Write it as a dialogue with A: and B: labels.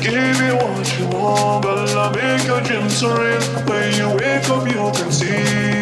A: Give you what you want, but I'll make your dreams real. When you wake up, you can see.